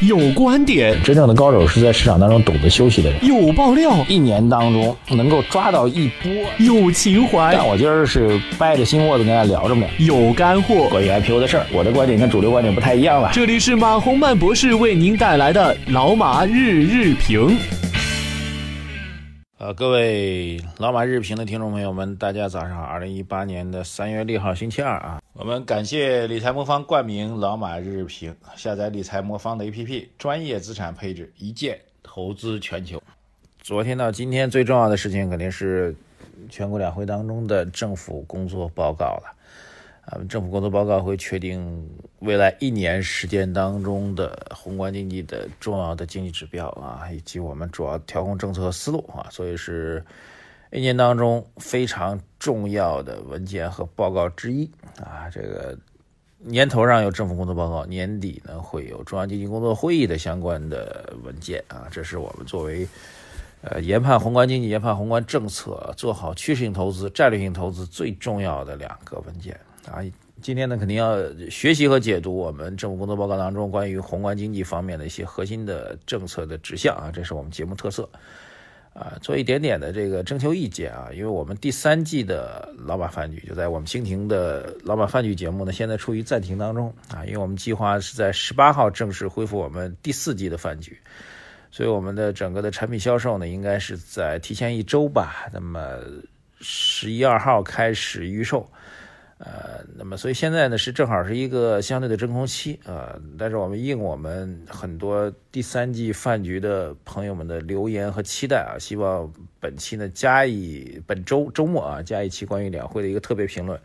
有观点，真正的高手是在市场当中懂得休息的人。有爆料，一年当中能够抓到一波。有情怀，但我今儿是掰着心窝子跟大家聊着呢。有干货，关于 IPO 的事儿，我的观点跟主流观点不太一样了。这里是马洪曼博士为您带来的老马日日评。呃，各位老马日评的听众朋友们，大家早上好！二零一八年的三月六号，星期二啊，我们感谢理财魔方冠名老马日日评，下载理财魔方的 APP，专业资产配置，一键投资全球。昨天到今天最重要的事情肯定是全国两会当中的政府工作报告了。啊，政府工作报告会确定未来一年时间当中的宏观经济的重要的经济指标啊，以及我们主要调控政策思路啊，所以是一年当中非常重要的文件和报告之一啊。这个年头上有政府工作报告，年底呢会有中央经济工作会议的相关的文件啊，这是我们作为呃研判宏观经济、研判宏观政策、做好趋势性投资、战略性投资最重要的两个文件。啊，今天呢，肯定要学习和解读我们政府工作报告当中关于宏观经济方面的一些核心的政策的指向啊，这是我们节目特色啊，做一点点的这个征求意见啊，因为我们第三季的老马饭局就在我们蜻蜓的老马饭局节目呢，现在处于暂停当中。啊，因为我们计划是在十八号正式恢复我们第四季的饭局，所以我们的整个的产品销售呢，应该是在提前一周吧，那么十一二号开始预售。呃，那么所以现在呢是正好是一个相对的真空期啊，但是我们应我们很多第三季饭局的朋友们的留言和期待啊，希望本期呢加以本周周末啊加一期关于两会的一个特别评论，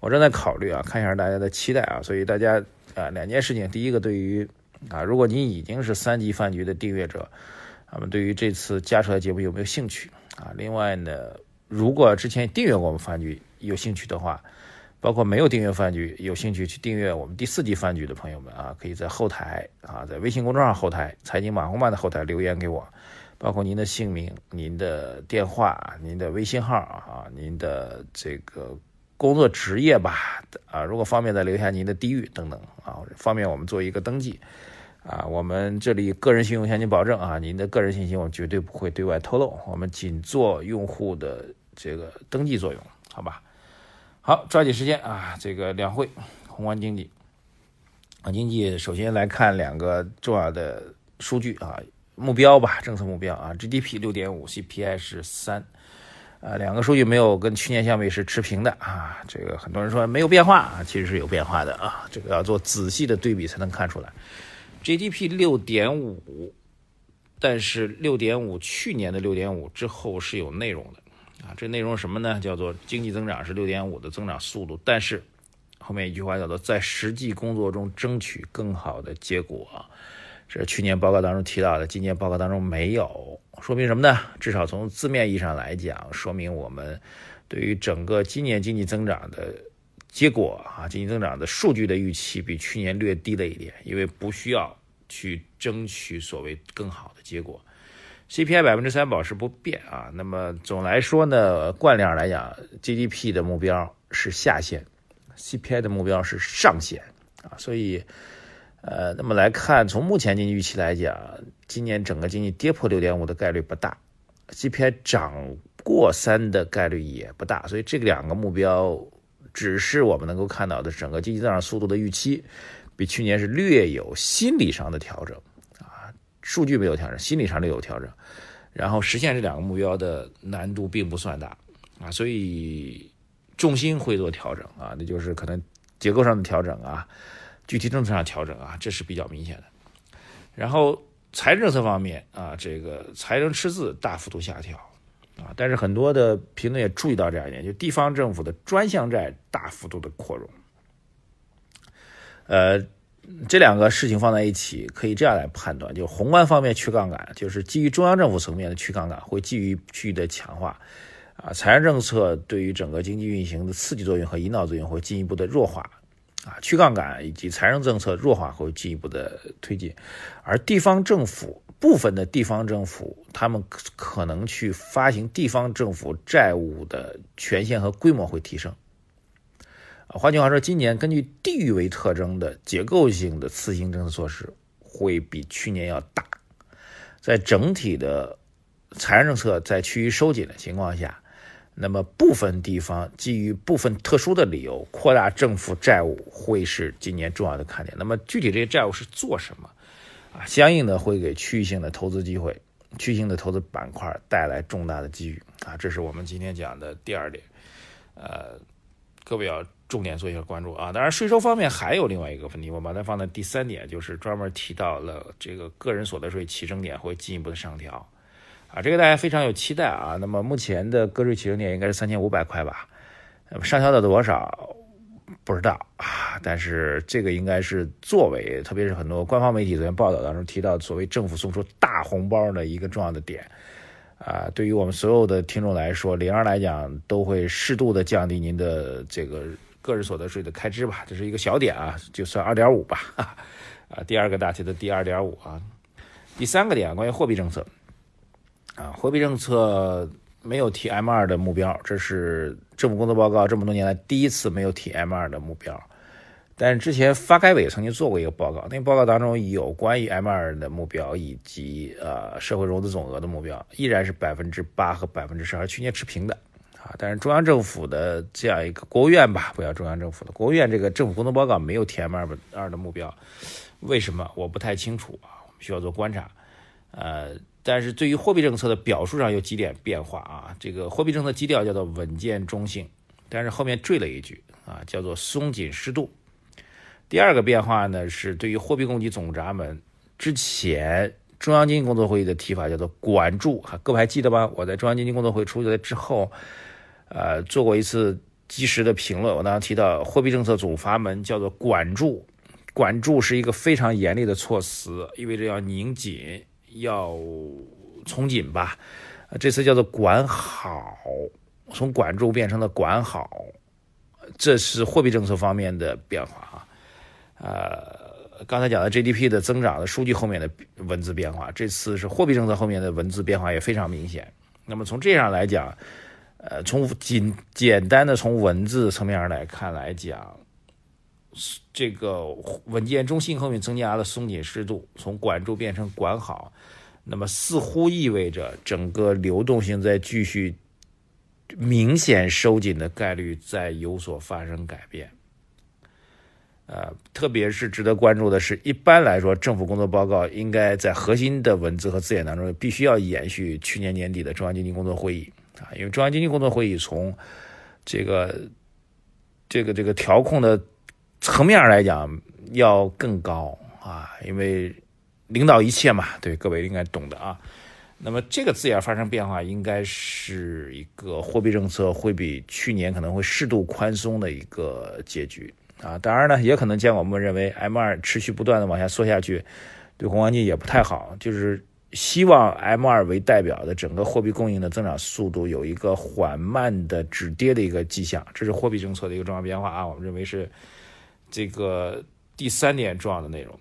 我正在考虑啊，看一下大家的期待啊，所以大家啊两件事情，第一个对于啊如果您已经是三级饭局的订阅者，那么对于这次加出来节目有没有兴趣啊？另外呢，如果之前订阅过我们饭局有兴趣的话。包括没有订阅饭局，有兴趣去订阅我们第四季饭局的朋友们啊，可以在后台啊，在微信公众号后台“财经马红漫”的后台留言给我，包括您的姓名、您的电话、您的微信号啊，您的这个工作职业吧啊，如果方便再留下您的地域等等啊，方便我们做一个登记啊。我们这里个人信用向您保证啊，您的个人信息我们绝对不会对外透露，我们仅做用户的这个登记作用，好吧？好，抓紧时间啊！这个两会，宏观经济，啊，经济首先来看两个重要的数据啊，目标吧，政策目标啊，GDP 六点五，CPI 是三，啊，两个数据没有跟去年相比是持平的啊。这个很多人说没有变化啊，其实是有变化的啊。这个要做仔细的对比才能看出来，GDP 六点五，但是六点五去年的六点五之后是有内容的。啊，这内容什么呢？叫做经济增长是六点五的增长速度，但是后面一句话叫做在实际工作中争取更好的结果，这是去年报告当中提到的，今年报告当中没有，说明什么呢？至少从字面意义上来讲，说明我们对于整个今年经济增长的结果啊，经济增长的数据的预期比去年略低了一点，因为不需要去争取所谓更好的结果。CPI 百分之三保持不变啊，那么总来说呢，惯例上来讲，GDP 的目标是下限，CPI 的目标是上限啊，所以，呃，那么来看，从目前经济预期来讲，今年整个经济跌破六点五的概率不大，CPI 涨过三的概率也不大，所以这两个目标只是我们能够看到的整个经济增长速度的预期，比去年是略有心理上的调整。数据没有调整，心理上略有调整，然后实现这两个目标的难度并不算大啊，所以重心会做调整啊，那就是可能结构上的调整啊，具体政策上调整啊，这是比较明显的。然后财政政策方面啊，这个财政赤字大幅度下调啊，但是很多的评论也注意到这样一点，就地方政府的专项债大幅度的扩容，呃。这两个事情放在一起，可以这样来判断：，就宏观方面去杠杆，就是基于中央政府层面的去杠杆，会基于区域的强化；，啊，财政政策对于整个经济运行的刺激作用和引导作用会进一步的弱化，啊，去杠杆以及财政政策弱化会进一步的推进，而地方政府部分的地方政府，他们可能去发行地方政府债务的权限和规模会提升。换句话说，今年根据地域为特征的结构性的次新政策措施会比去年要大。在整体的财政政策在趋于收紧的情况下，那么部分地方基于部分特殊的理由扩大政府债务会是今年重要的看点。那么具体这些债务是做什么啊？相应的会给区域性的投资机会、区域性的投资板块带来重大的机遇啊！这是我们今天讲的第二点，呃，各位要重点做一下关注啊。当然，税收方面还有另外一个问题，我把它放在第三点，就是专门提到了这个个人所得税起征点会进一步的上调，啊，这个大家非常有期待啊。那么目前的个税起征点应该是三千五百块吧，那么上调到多少不知道啊。但是这个应该是作为，特别是很多官方媒体昨天报道当中提到，所谓政府送出大红包的一个重要的点。啊，对于我们所有的听众来说，零二来讲都会适度的降低您的这个个人所得税的开支吧，这是一个小点啊，就算二点五吧，啊，第二个大题的第二点五啊，第三个点关于货币政策，啊，货币政策没有提 M 二的目标，这是政府工作报告这么多年来第一次没有提 M 二的目标。但是之前发改委曾经做过一个报告，那个报告当中有关于 M 二的目标以及呃社会融资总额的目标，依然是百分之八和百分之十二，去年持平的。啊。但是中央政府的这样一个国务院吧，不要中央政府的国务院这个政府工作报告没有提 M 二二的目标，为什么我不太清楚啊？我们需要做观察。呃，但是对于货币政策的表述上有几点变化啊。这个货币政策基调叫做稳健中性，但是后面缀了一句啊，叫做松紧适度。第二个变化呢，是对于货币供给总闸门，之前中央经济工作会议的提法叫做管住，各位还记得吗？我在中央经济工作会议出来之后，呃，做过一次及时的评论。我当时提到货币政策总阀门叫做管住，管住是一个非常严厉的措辞，意味着要拧紧，要从紧吧。这次叫做管好，从管住变成了管好，这是货币政策方面的变化啊。呃，刚才讲的 GDP 的增长的数据后面的文字变化，这次是货币政策后面的文字变化也非常明显。那么从这样来讲，呃，从简简单的从文字层面上来看来讲，这个稳健中性后面增加了松紧适度，从管住变成管好，那么似乎意味着整个流动性在继续明显收紧的概率在有所发生改变。呃，特别是值得关注的是，一般来说，政府工作报告应该在核心的文字和字眼当中，必须要延续去年年底的中央经济工作会议啊，因为中央经济工作会议从这个这个这个调控的层面上来讲要更高啊，因为领导一切嘛，对各位应该懂的啊。那么这个字眼发生变化，应该是一个货币政策会比去年可能会适度宽松的一个结局。啊，当然呢，也可能将我们认为 M 二持续不断的往下缩下去，对宏观经济也不太好。就是希望 M 二为代表的整个货币供应的增长速度有一个缓慢的止跌的一个迹象，这是货币政策的一个重要变化啊。我们认为是这个第三点重要的内容，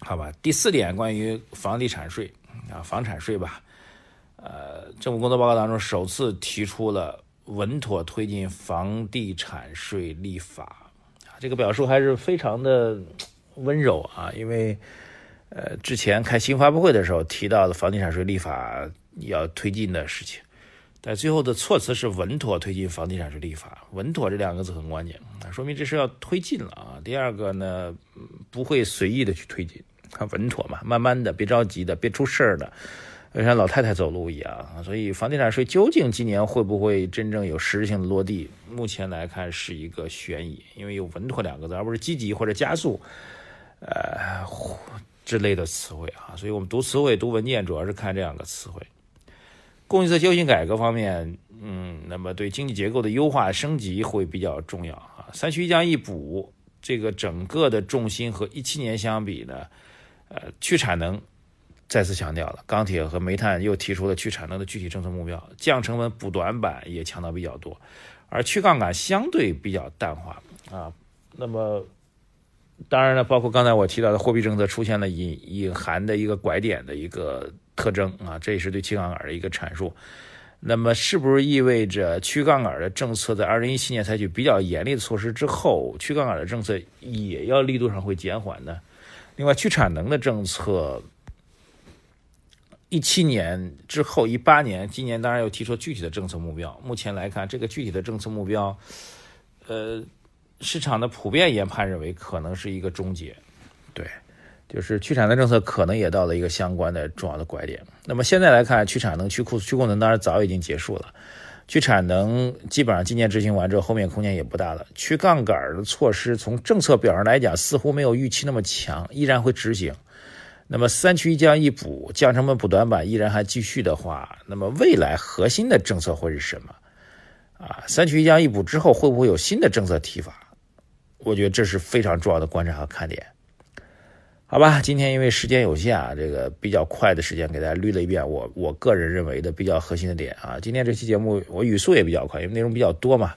好吧？第四点关于房地产税啊，房产税吧，呃，政府工作报告当中首次提出了稳妥推进房地产税立法。这个表述还是非常的温柔啊，因为呃之前开新发布会的时候提到的房地产税立法要推进的事情，但最后的措辞是稳妥推进房地产税立法，稳妥这两个字很关键，说明这是要推进了啊。第二个呢，不会随意的去推进，啊，稳妥嘛，慢慢的，别着急的，别出事儿的。就像老太太走路一样，所以房地产税究竟今年会不会真正有实质性的落地？目前来看是一个悬疑，因为有“稳妥”两个字，而不是积极或者加速，呃之类的词汇啊。所以我们读词汇、读文件，主要是看这两个词汇。供给侧结构性改革方面，嗯，那么对经济结构的优化升级会比较重要啊。三区一降一补，这个整个的重心和一七年相比呢，呃，去产能。再次强调了，钢铁和煤炭又提出了去产能的具体政策目标，降成本、补短板也强调比较多，而去杠杆相对比较淡化啊。那么，当然了，包括刚才我提到的货币政策出现了隐隐含的一个拐点的一个特征啊，这也是对去杠杆的一个阐述。那么，是不是意味着去杠杆的政策在二零一七年采取比较严厉的措施之后，去杠杆的政策也要力度上会减缓呢？另外，去产能的政策，一七年之后，一八年，今年当然又提出具体的政策目标。目前来看，这个具体的政策目标，呃，市场的普遍研判认为可能是一个终结，对，就是去产能政策可能也到了一个相关的重要的拐点。那么现在来看，去产能、去库、去库存当然早已经结束了。去产能基本上今年执行完之后，后面空间也不大了。去杠杆的措施从政策表上来讲，似乎没有预期那么强，依然会执行。那么三去一降一补，降成本补短板依然还继续的话，那么未来核心的政策会是什么？啊，三去一降一补之后会不会有新的政策提法？我觉得这是非常重要的观察和看点。好吧，今天因为时间有限啊，这个比较快的时间给大家捋了一遍我我个人认为的比较核心的点啊。今天这期节目我语速也比较快，因为内容比较多嘛，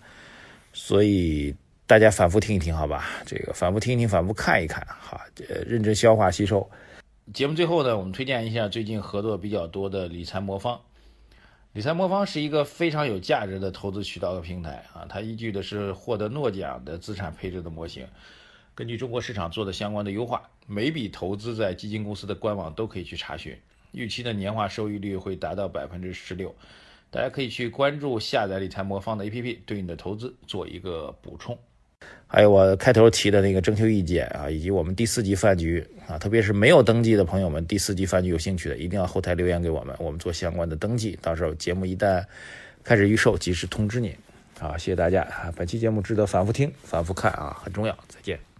所以大家反复听一听，好吧？这个反复听一听，反复看一看，好，呃，认真消化吸收。节目最后呢，我们推荐一下最近合作比较多的理财魔方。理财魔方是一个非常有价值的投资渠道和平台啊，它依据的是获得诺奖的资产配置的模型。根据中国市场做的相关的优化，每笔投资在基金公司的官网都可以去查询，预期的年化收益率会达到百分之十六。大家可以去关注下载理财魔方的 APP，对你的投资做一个补充。还有我开头提的那个征求意见啊，以及我们第四级饭局啊，特别是没有登记的朋友们，第四级饭局有兴趣的，一定要后台留言给我们，我们做相关的登记。到时候节目一旦开始预售，及时通知您。啊，谢谢大家啊！本期节目值得反复听、反复看啊，很重要。再见。